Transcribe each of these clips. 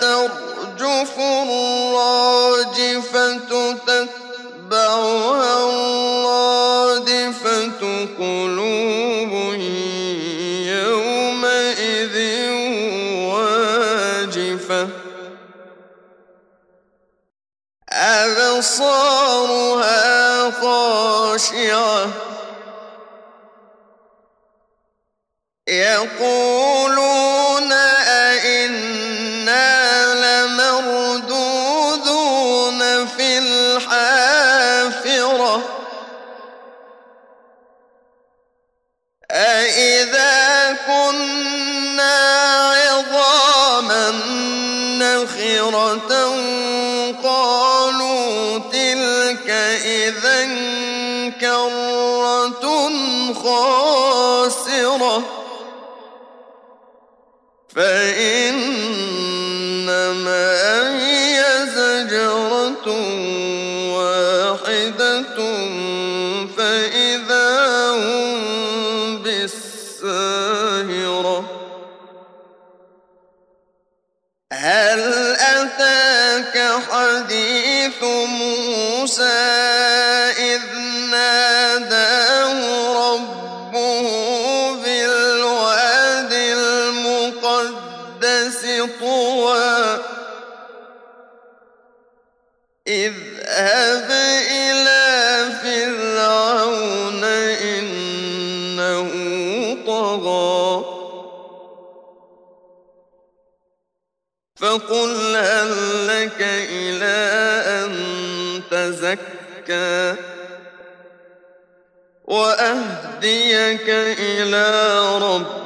ترجف الراجفة تتبعها الرادفة قلوب يومئذ واجفة. أبصارها خاشعة. يقولون أئذا كنا عظاما نخرة قالوا تلك إذا كرة خاسرة فإنما هي زجرة المقدس طوى اذهب إلى فرعون إنه طغى فقل هل لك إلى أن تزكى وأهديك إلى ربك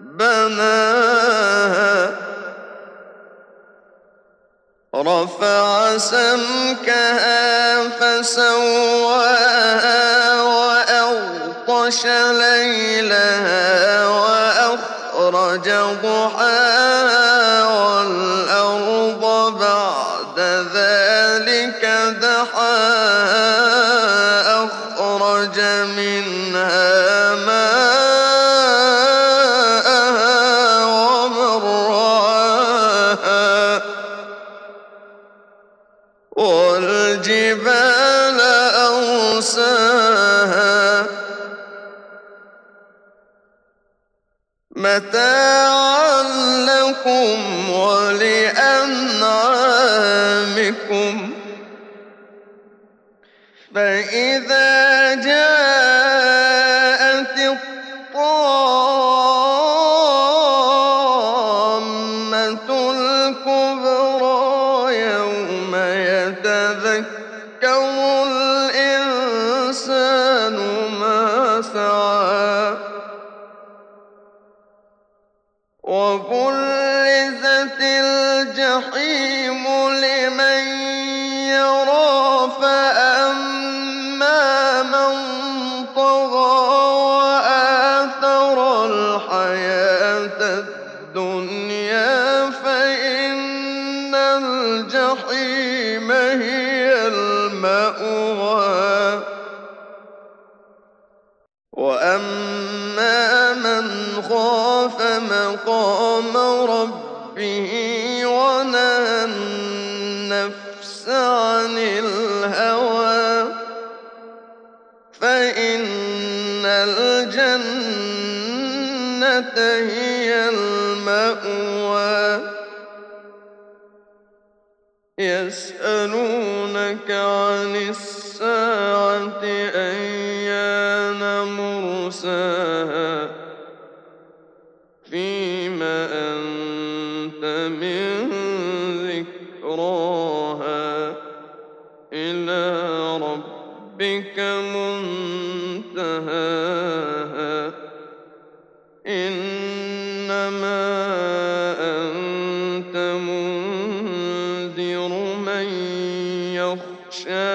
بناها رفع سمكها فسواها وأغطش ليلها وأخرج ضحاها والأرض بعد ذلك متاعا لكم ولأنعامكم. فإذا جاءت الطامة الكبرى يوم يتذكر الجحيم لمن يرى فأما من طغى وآثر الحياة الدنيا فإن الجحيم هي المأوى. وأما من خاف مقام ربه فإن الجنة هي المأوى. يسألونك عن الساعة أيان مرساها؟ فيم أنت من ذكراها؟ إلى ربك منتهاها يخشاها